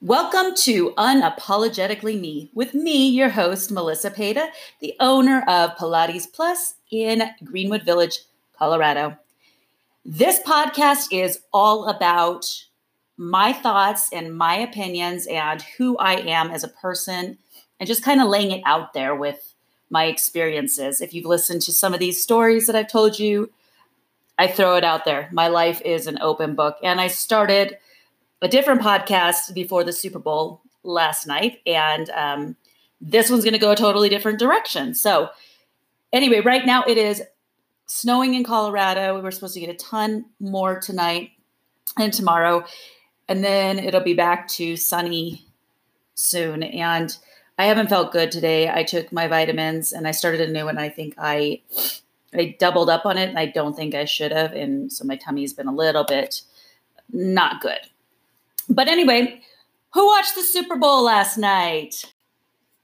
Welcome to Unapologetically Me with me, your host, Melissa Peta, the owner of Pilates Plus in Greenwood Village, Colorado. This podcast is all about my thoughts and my opinions and who I am as a person and just kind of laying it out there with my experiences. If you've listened to some of these stories that I've told you, I throw it out there. My life is an open book. And I started a different podcast before the Super Bowl last night, and um, this one's going to go a totally different direction. So, anyway, right now it is snowing in Colorado. We were supposed to get a ton more tonight and tomorrow, and then it'll be back to sunny soon. And I haven't felt good today. I took my vitamins and I started a new one. I think I I doubled up on it, and I don't think I should have, and so my tummy's been a little bit not good. But anyway, who watched the Super Bowl last night?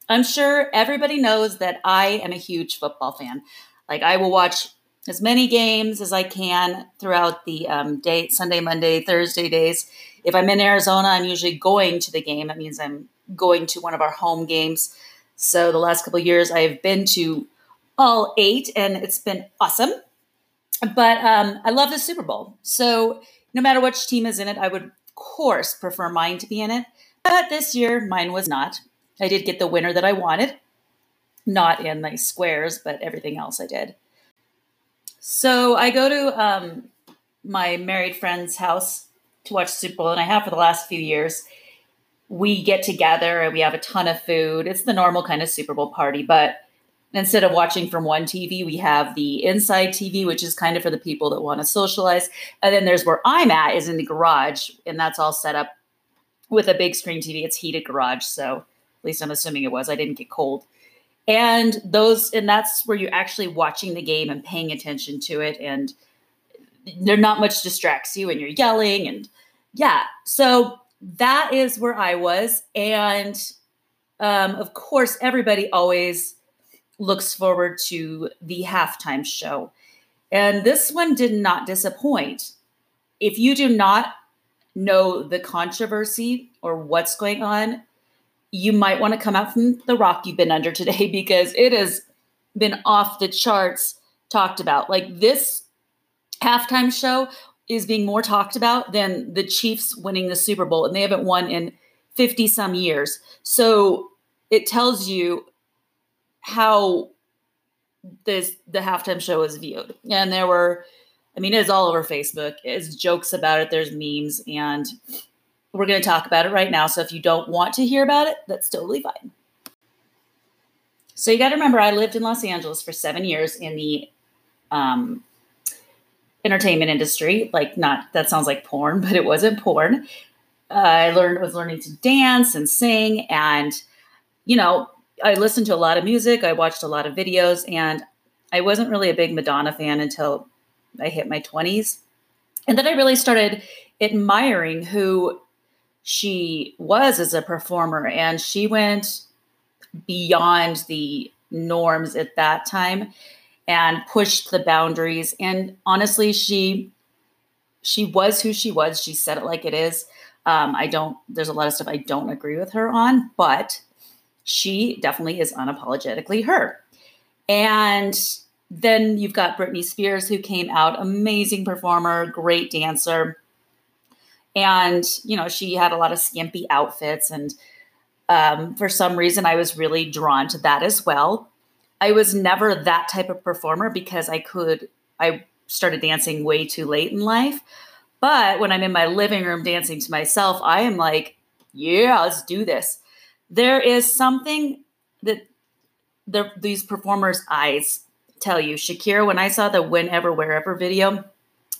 I'm sure everybody knows that I am a huge football fan. Like I will watch as many games as I can throughout the um, day, Sunday, Monday, Thursday days. If I'm in Arizona, I'm usually going to the game. That means I'm going to one of our home games. So the last couple years, I've been to all eight, and it's been awesome. But um, I love the Super Bowl. So no matter which team is in it, I would course, prefer mine to be in it. But this year, mine was not. I did get the winner that I wanted, not in the squares, but everything else I did. So I go to um, my married friend's house to watch Super Bowl, and I have for the last few years. We get together and we have a ton of food. It's the normal kind of Super Bowl party, but instead of watching from one TV, we have the inside TV, which is kind of for the people that want to socialize. And then there's where I'm at is in the garage, and that's all set up with a big screen TV. It's heated garage, so at least I'm assuming it was. I didn't get cold. And those, and that's where you're actually watching the game and paying attention to it, and there not much distracts you, and you're yelling, and yeah. So that is where I was, and um, of course, everybody always looks forward to the halftime show. And this one did not disappoint. If you do not know the controversy or what's going on, you might want to come out from the rock you've been under today because it has been off the charts talked about. Like this halftime show is being more talked about than the Chiefs winning the Super Bowl, and they haven't won in 50 some years. So it tells you how this the halftime show was viewed. And there were, I mean, it's all over Facebook. It's jokes about it. There's memes, and we're going to talk about it right now. So if you don't want to hear about it, that's totally fine. So you got to remember, I lived in Los Angeles for seven years in the um, entertainment industry. Like, not that sounds like porn, but it wasn't porn. Uh, I learned was learning to dance and sing, and you know, I listened to a lot of music, I watched a lot of videos, and I wasn't really a big Madonna fan until I hit my 20s. And then I really started admiring who she was as a performer, and she went beyond the norms at that time and pushed the boundaries. And honestly she she was who she was. She said it like it is. Um, i don't there's a lot of stuff i don't agree with her on but she definitely is unapologetically her. And then you've got Britney Spears, who came out, amazing performer, great dancer. And, you know, she had a lot of skimpy outfits. And um, for some reason, I was really drawn to that as well. I was never that type of performer because I could, I started dancing way too late in life. But when I'm in my living room dancing to myself, I am like, yeah, let's do this there is something that the, these performers' eyes tell you. Shakira, when I saw the Whenever, Wherever video,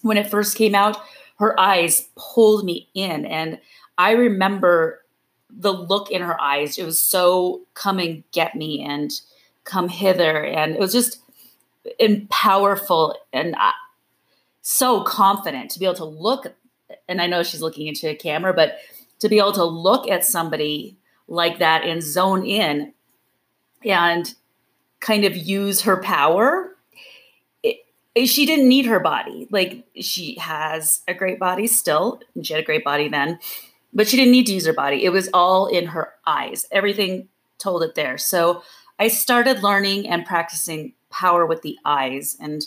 when it first came out, her eyes pulled me in. And I remember the look in her eyes. It was so come and get me and come hither. And it was just and powerful and uh, so confident to be able to look. And I know she's looking into a camera, but to be able to look at somebody like that and zone in and kind of use her power. She didn't need her body. Like she has a great body still, she had a great body then. but she didn't need to use her body. It was all in her eyes. Everything told it there. So I started learning and practicing power with the eyes and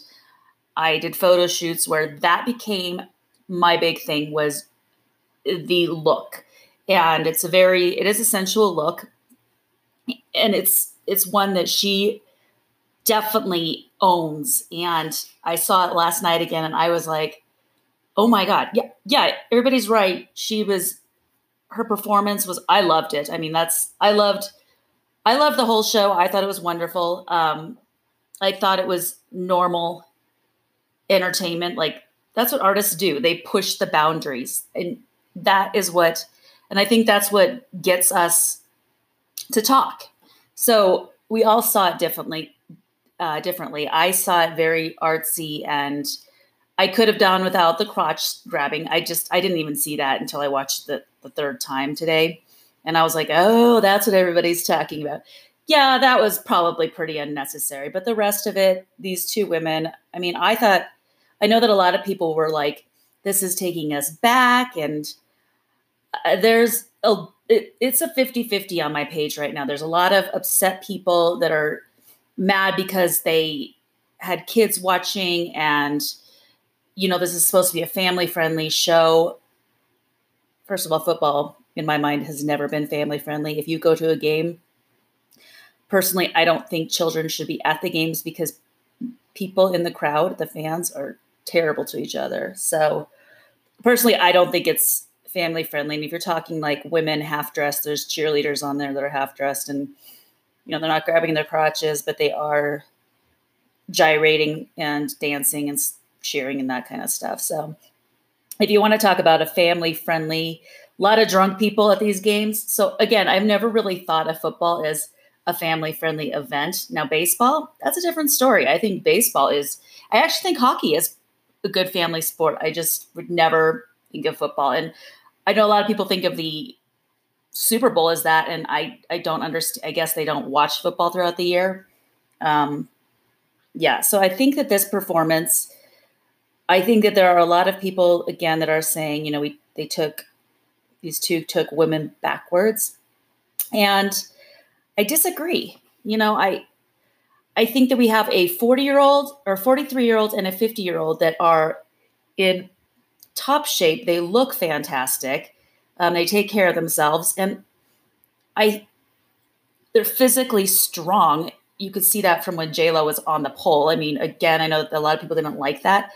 I did photo shoots where that became my big thing was the look. And it's a very it is a sensual look. And it's it's one that she definitely owns. And I saw it last night again and I was like oh my god. Yeah yeah everybody's right. She was her performance was I loved it. I mean that's I loved I loved the whole show. I thought it was wonderful. Um I thought it was normal entertainment. Like that's what artists do. They push the boundaries. And that is what and I think that's what gets us to talk so we all saw it differently uh, differently I saw it very artsy and I could have done without the crotch grabbing. I just I didn't even see that until I watched the, the third time today. And I was like, oh, that's what everybody's talking about. Yeah, that was probably pretty unnecessary. But the rest of it, these two women, I mean, I thought I know that a lot of people were like, this is taking us back. And Uh, there's a it, it's a 50-50 on my page right now. There's a lot of upset people that are mad because they had kids watching and you know, this is supposed to be a family friendly show. First of all, football in my mind has never been family friendly. If you go to a game, personally, I don't think children should be at the games because people in the crowd, the fans, are terrible to each other. So, personally, I don't think it's family friendly. And if you're talking like women half dressed, there's cheerleaders on there that are half dressed and you know, they're not grabbing their crotches, but they are gyrating and dancing and cheering and that kind of stuff. So if you want to talk about a family friendly, a lot of drunk people at these games. So again, I've never really thought of football as a family friendly event. Now, baseball, that's a different story. I think baseball is, I actually think hockey is a good family sport. I just would never think of football. And I know a lot of people think of the Super Bowl as that, and I, I don't understand. I guess they don't watch football throughout the year. Um, yeah, so I think that this performance I think that there are a lot of people again that are saying, you know, we they took these two took women backwards. And I disagree. You know, I I think that we have a 40-year-old or 43-year-old and a 50-year-old that are in top shape. They look fantastic. Um, they take care of themselves. And I they're physically strong. You could see that from when JLo was on the pole. I mean, again, I know a lot of people didn't like that.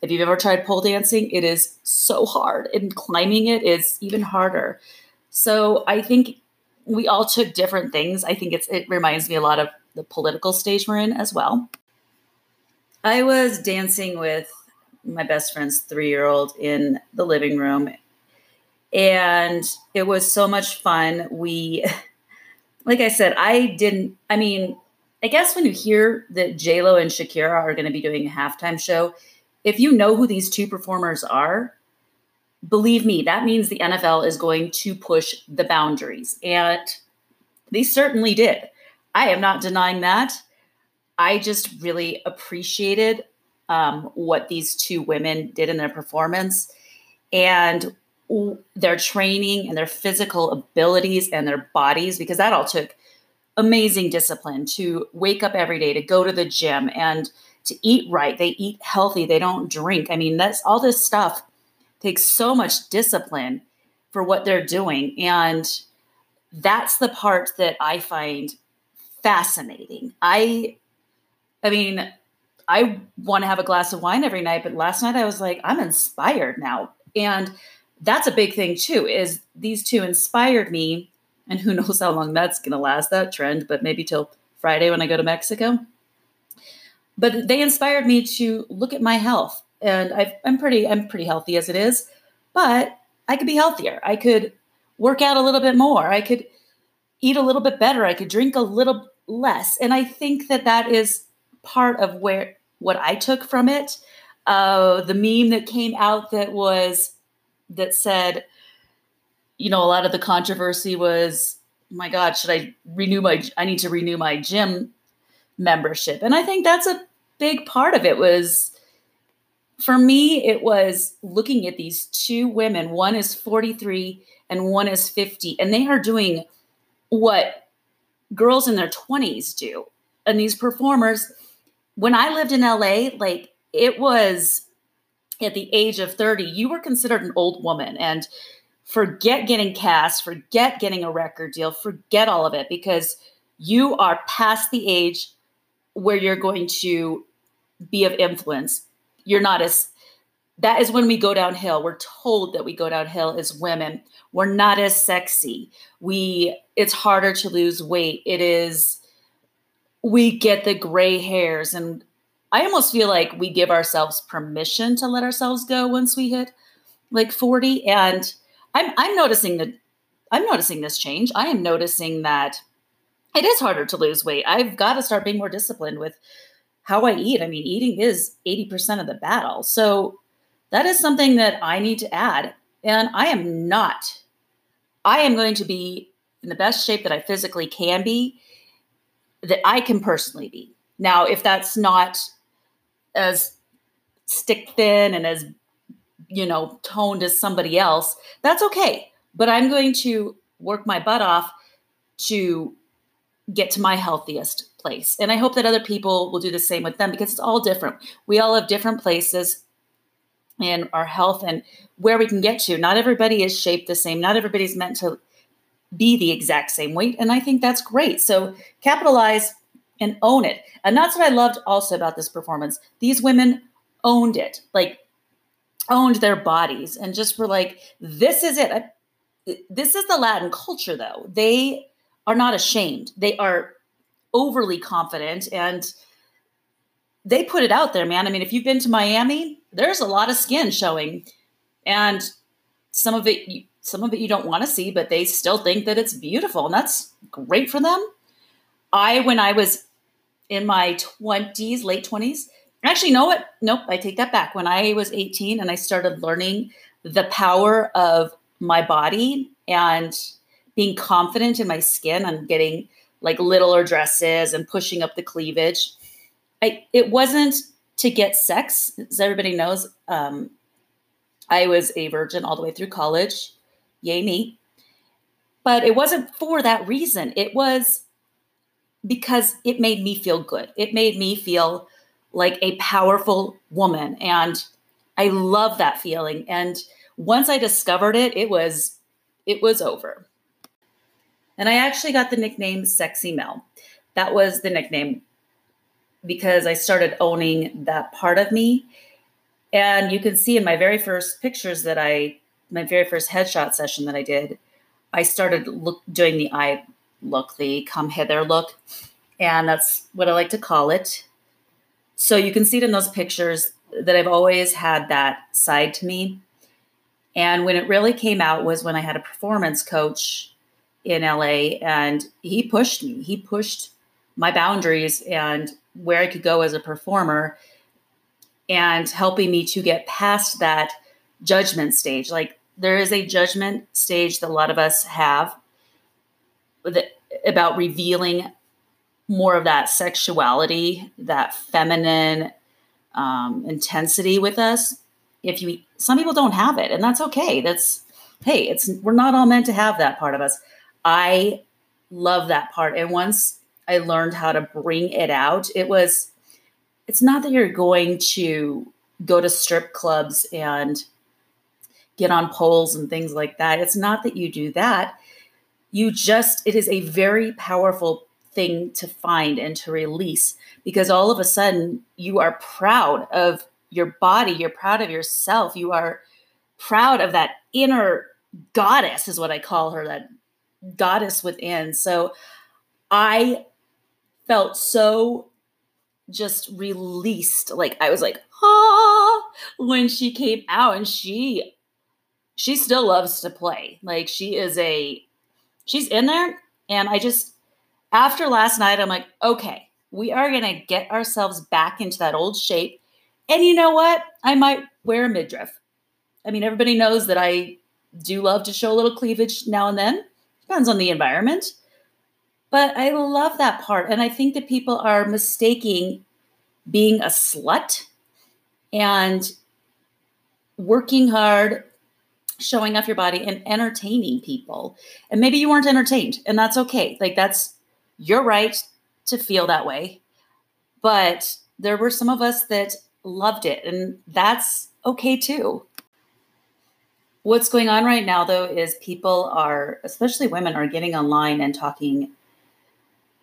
If you've ever tried pole dancing, it is so hard, and climbing it is even harder. So I think we all took different things. I think it's it reminds me a lot of the political stage we're in as well. I was dancing with my best friend's three year old in the living room, and it was so much fun. We, like I said, I didn't. I mean, I guess when you hear that J Lo and Shakira are going to be doing a halftime show, if you know who these two performers are, believe me, that means the NFL is going to push the boundaries. And they certainly did. I am not denying that. I just really appreciated um, what these two women did in their performance and their training and their physical abilities and their bodies, because that all took amazing discipline to wake up every day, to go to the gym and to eat right. They eat healthy. They don't drink. I mean, that's all this stuff takes so much discipline for what they're doing. And that's the part that I find fascinating. I I mean, I want to have a glass of wine every night, but last night I was like, I'm inspired now. And that's a big thing too, is these two inspired me. And who knows how long that's gonna last, that trend, but maybe till Friday when I go to Mexico but they inspired me to look at my health and i am pretty i'm pretty healthy as it is but i could be healthier i could work out a little bit more i could eat a little bit better i could drink a little less and i think that that is part of where what i took from it uh, the meme that came out that was that said you know a lot of the controversy was oh my god should i renew my i need to renew my gym membership. And I think that's a big part of it was for me, it was looking at these two women. One is 43 and one is 50, and they are doing what girls in their 20s do. And these performers, when I lived in LA, like it was at the age of 30, you were considered an old woman. And forget getting cast, forget getting a record deal, forget all of it because you are past the age where you're going to be of influence. You're not as that is when we go downhill. We're told that we go downhill as women. We're not as sexy. We it's harder to lose weight. It is we get the gray hairs and I almost feel like we give ourselves permission to let ourselves go once we hit like 40 and I'm I'm noticing that I'm noticing this change. I am noticing that it is harder to lose weight. I've got to start being more disciplined with how I eat. I mean, eating is 80% of the battle. So that is something that I need to add. And I am not, I am going to be in the best shape that I physically can be, that I can personally be. Now, if that's not as stick thin and as, you know, toned as somebody else, that's okay. But I'm going to work my butt off to get to my healthiest place. And I hope that other people will do the same with them because it's all different. We all have different places in our health and where we can get to. Not everybody is shaped the same. Not everybody's meant to be the exact same weight. And I think that's great. So capitalize and own it. And that's what I loved also about this performance. These women owned it, like owned their bodies and just were like, this is it. I, this is the Latin culture, though. They are not ashamed. They are overly confident and they put it out there, man. I mean, if you've been to Miami, there's a lot of skin showing, and some of it, some of it you don't want to see, but they still think that it's beautiful, and that's great for them. I, when I was in my twenties, late twenties, actually, know what? Nope, I take that back. When I was 18 and I started learning the power of my body and being confident in my skin and getting like littler dresses and pushing up the cleavage. I it wasn't to get sex, as everybody knows. Um, I was a virgin all the way through college. Yay me. But it wasn't for that reason. It was because it made me feel good. It made me feel like a powerful woman. And I love that feeling. And once I discovered it, it was it was over. And I actually got the nickname Sexy Mel. That was the nickname because I started owning that part of me. And you can see in my very first pictures that I, my very first headshot session that I did, I started look, doing the eye look, the come hither look. And that's what I like to call it. So you can see it in those pictures that I've always had that side to me. And when it really came out was when I had a performance coach in LA and he pushed me. He pushed my boundaries and where I could go as a performer and helping me to get past that judgment stage. Like there is a judgment stage that a lot of us have about revealing more of that sexuality, that feminine um, intensity with us. If you, some people don't have it, and that's okay. That's hey, it's we're not all meant to have that part of us. I love that part. And once I learned how to bring it out, it was, it's not that you're going to go to strip clubs and get on poles and things like that. It's not that you do that. You just, it is a very powerful thing to find and to release because all of a sudden you are proud of your body, you're proud of yourself, you are proud of that inner goddess, is what I call her, that goddess within. So I felt so just released. Like I was like, ah, when she came out and she she still loves to play. Like she is a she's in there. And I just after last night, I'm like, okay, we are gonna get ourselves back into that old shape. And you know what? I might wear a midriff. I mean, everybody knows that I do love to show a little cleavage now and then. Depends on the environment. But I love that part. And I think that people are mistaking being a slut and working hard, showing off your body, and entertaining people. And maybe you weren't entertained, and that's okay. Like, that's your right to feel that way. But there were some of us that loved it, and that's okay too. What's going on right now, though, is people are, especially women, are getting online and talking.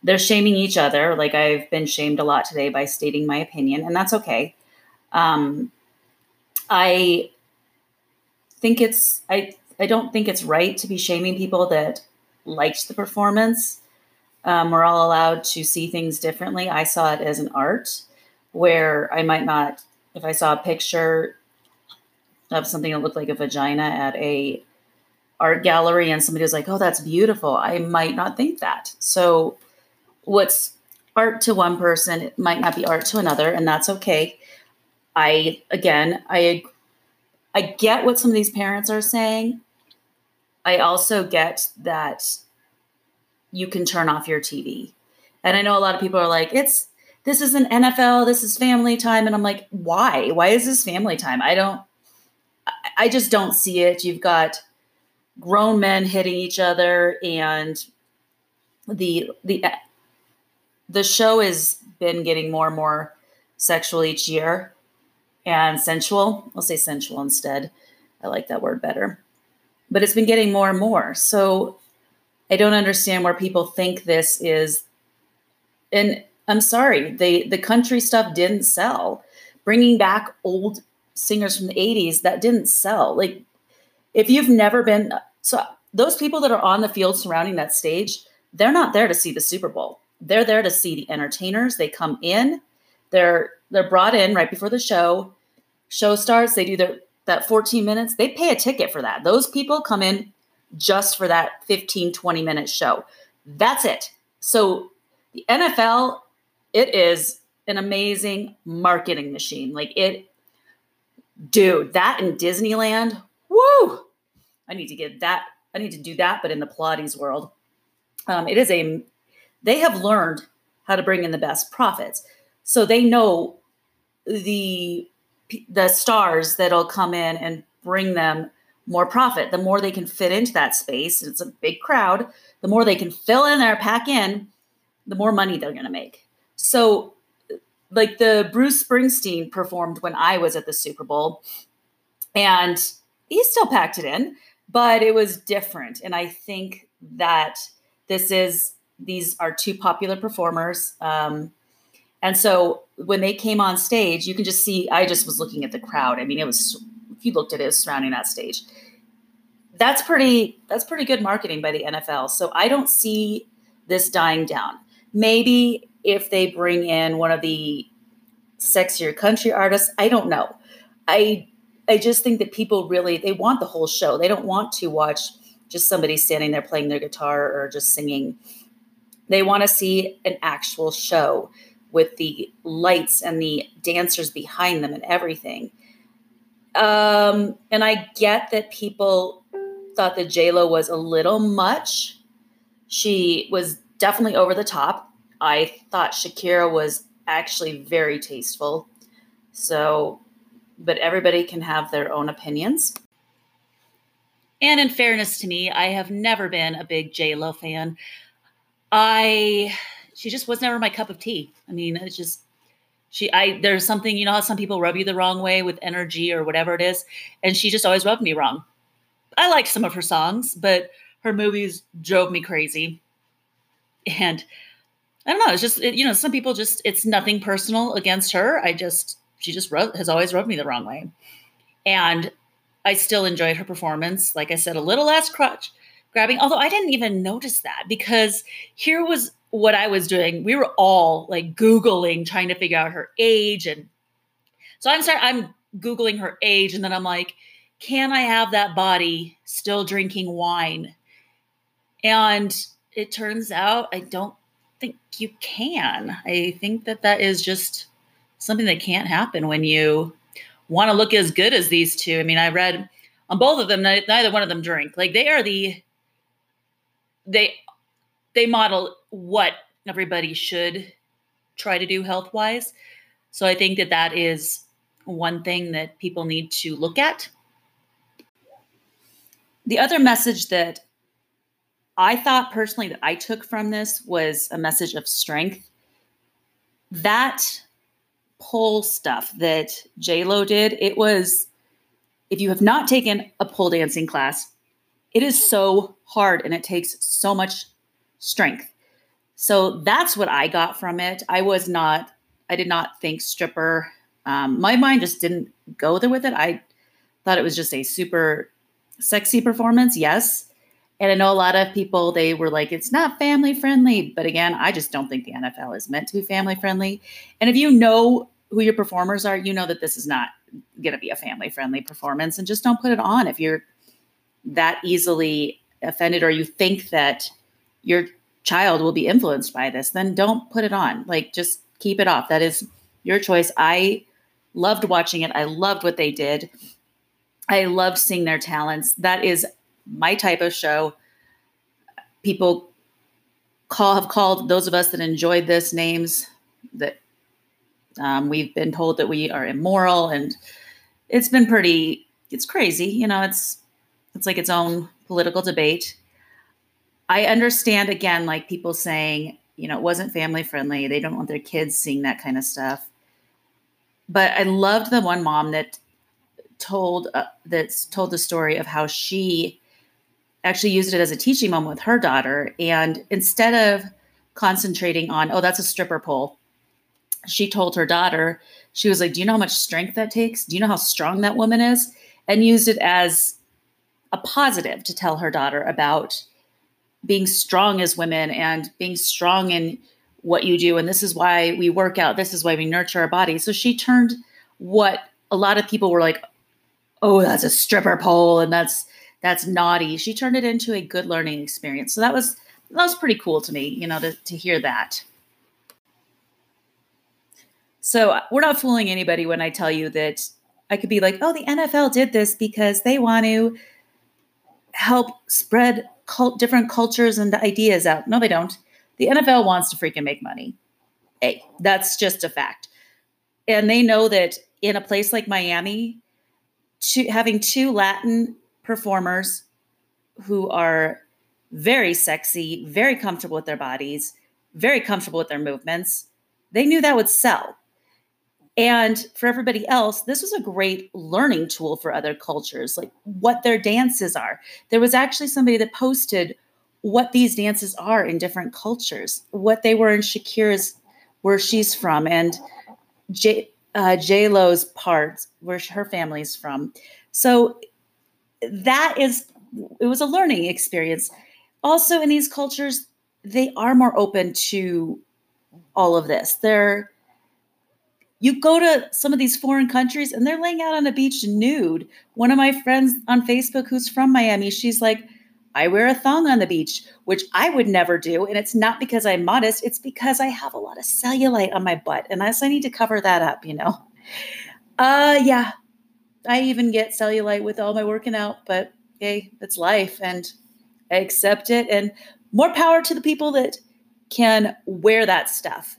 They're shaming each other. Like I've been shamed a lot today by stating my opinion, and that's okay. Um, I think it's I I don't think it's right to be shaming people that liked the performance. Um, we're all allowed to see things differently. I saw it as an art where I might not, if I saw a picture of something that looked like a vagina at a art gallery and somebody was like, "Oh, that's beautiful," I might not think that. So, what's art to one person might not be art to another, and that's okay. I again, I I get what some of these parents are saying. I also get that you can turn off your TV. And I know a lot of people are like, it's this is an NFL, this is family time. And I'm like, why? Why is this family time? I don't, I just don't see it. You've got grown men hitting each other and the, the, the show has been getting more and more sexual each year and sensual. I'll say sensual instead. I like that word better. But it's been getting more and more. So I don't understand where people think this is. And I'm sorry, the the country stuff didn't sell. Bringing back old singers from the 80s that didn't sell. Like if you've never been so those people that are on the field surrounding that stage, they're not there to see the Super Bowl. They're there to see the entertainers. They come in, they're they're brought in right before the show. Show starts, they do their that 14 minutes. They pay a ticket for that. Those people come in just for that 15 20 minute show. That's it. So the NFL it is an amazing marketing machine. Like it dude, that in Disneyland, woo! I need to get that. I need to do that, but in the Pilates world. Um, it is a, they have learned how to bring in the best profits. So they know the the stars that'll come in and bring them more profit. The more they can fit into that space, it's a big crowd, the more they can fill in there, pack in, the more money they're going to make. So like the Bruce Springsteen performed when I was at the Super Bowl and he still packed it in, but it was different. And I think that this is these are two popular performers. Um, and so when they came on stage, you can just see, I just was looking at the crowd. I mean, it was, if you looked at it, it surrounding that stage. That's pretty, that's pretty good marketing by the NFL. So I don't see this dying down. Maybe if they bring in one of the sexier country artists, I don't know. I, I just think that people really, they want the whole show. They don't want to watch just somebody standing there playing their guitar or just singing. They want to see an actual show with the lights and the dancers behind them and everything. Um, and I get that people thought that Lo was a little much. She was definitely over the top. I thought Shakira was actually very tasteful. So, but everybody can have their own opinions. And in fairness to me, I have never been a big Lo fan. I she just was never my cup of tea. I mean, it's just she I there's something, you know how some people rub you the wrong way with energy or whatever it is, and she just always rubbed me wrong. I liked some of her songs, but her movies drove me crazy. And I don't know, it's just it, you know, some people just it's nothing personal against her. I just she just rub, has always rubbed me the wrong way. And I still enjoyed her performance. Like I said, a little less crutch grabbing, although I didn't even notice that because here was what I was doing, we were all like Googling, trying to figure out her age. And so I'm sorry, I'm Googling her age. And then I'm like, can I have that body still drinking wine? And it turns out I don't think you can. I think that that is just something that can't happen when you want to look as good as these two. I mean, I read on both of them, neither one of them drink. Like they are the, they they model what everybody should try to do health wise. So I think that that is one thing that people need to look at. The other message that I thought personally that I took from this was a message of strength. That pole stuff that J Lo did, it was, if you have not taken a pole dancing class, it is so hard and it takes so much strength. So that's what I got from it. I was not, I did not think stripper. Um, my mind just didn't go there with it. I thought it was just a super sexy performance, yes. And I know a lot of people, they were like, it's not family friendly. But again, I just don't think the NFL is meant to be family friendly. And if you know who your performers are, you know that this is not going to be a family friendly performance. And just don't put it on if you're that easily offended or you think that your child will be influenced by this, then don't put it on. Like, just keep it off. That is your choice. I loved watching it. I loved what they did. I loved seeing their talents. That is my type of show. People call have called those of us that enjoyed this names that um, we've been told that we are immoral, and it's been pretty. It's crazy, you know. It's it's like its own political debate. I understand again, like people saying, you know, it wasn't family friendly. They don't want their kids seeing that kind of stuff. But I loved the one mom that told uh, told the story of how she actually used it as a teaching moment with her daughter. And instead of concentrating on, oh, that's a stripper pole, she told her daughter, she was like, Do you know how much strength that takes? Do you know how strong that woman is? And used it as a positive to tell her daughter about being strong as women and being strong in what you do. And this is why we work out. This is why we nurture our bodies. So she turned what a lot of people were like, oh, that's a stripper pole and that's that's naughty. She turned it into a good learning experience. So that was that was pretty cool to me, you know, to, to hear that. So we're not fooling anybody when I tell you that I could be like, oh, the NFL did this because they want to help spread cult, different cultures and ideas out. No, they don't. The NFL wants to freaking make money. Hey, that's just a fact. And they know that in a place like Miami, having two Latin performers who are very sexy, very comfortable with their bodies, very comfortable with their movements, they knew that would sell. And for everybody else, this was a great learning tool for other cultures, like what their dances are. There was actually somebody that posted what these dances are in different cultures, what they were in Shakira's, where she's from, and J, uh, J Lo's part, where her family's from. So that is, it was a learning experience. Also, in these cultures, they are more open to all of this. They're you go to some of these foreign countries and they're laying out on a beach nude. One of my friends on Facebook who's from Miami, she's like, I wear a thong on the beach, which I would never do. And it's not because I'm modest, it's because I have a lot of cellulite on my butt. And I, so I need to cover that up, you know? Uh, yeah. I even get cellulite with all my working out, but hey, it's life and I accept it. And more power to the people that can wear that stuff.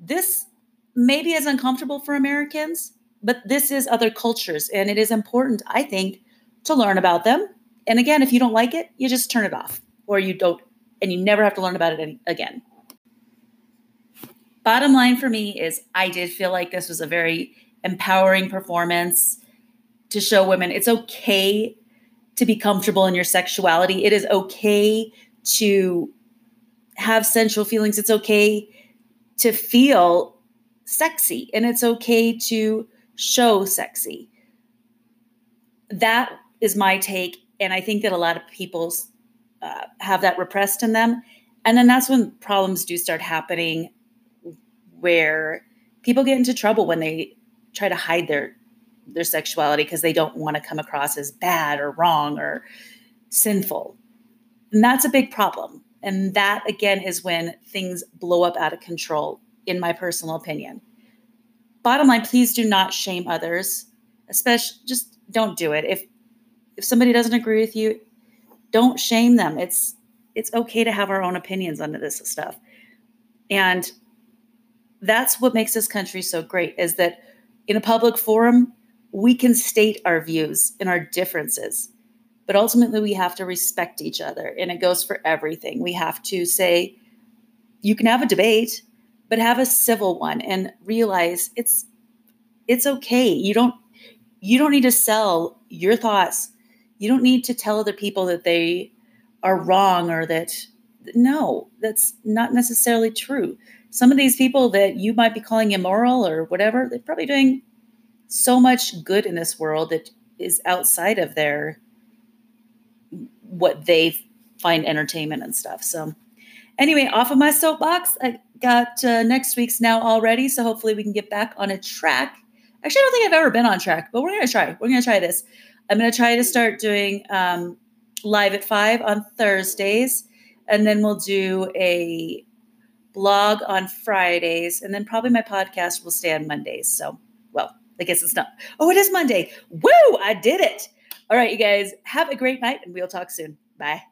This maybe is uncomfortable for Americans, but this is other cultures. And it is important, I think, to learn about them. And again, if you don't like it, you just turn it off or you don't, and you never have to learn about it any, again. Bottom line for me is I did feel like this was a very empowering performance to show women it's okay to be comfortable in your sexuality. It is okay to have sensual feelings. It's okay to feel sexy and it's okay to show sexy. That is my take. And I think that a lot of people uh, have that repressed in them. And then that's when problems do start happening where people get into trouble when they try to hide their their sexuality because they don't want to come across as bad or wrong or sinful. And that's a big problem. And that again is when things blow up out of control in my personal opinion. Bottom line, please do not shame others. Especially just don't do it. If if somebody doesn't agree with you, don't shame them. It's it's okay to have our own opinions on this stuff. And that's what makes this country so great is that in a public forum, we can state our views and our differences, but ultimately we have to respect each other. And it goes for everything. We have to say, you can have a debate, but have a civil one and realize it's it's okay. You don't you don't need to sell your thoughts. You don't need to tell other people that they are wrong or that no, that's not necessarily true. Some of these people that you might be calling immoral or whatever, they're probably doing so much good in this world that is outside of their what they find entertainment and stuff. So anyway, off of my soapbox, I got uh, next week's now already. So hopefully we can get back on a track. Actually, I don't think I've ever been on track, but we're to try. We're to try this. I'm to try to start doing um, live at five on Thursdays, and then we'll do a blog on Fridays, and then probably my podcast will stay on Mondays. So, well, I guess it's not. Oh, it is Monday. Woo! I did it. All right, you guys, have a great night, and we'll talk soon. Bye.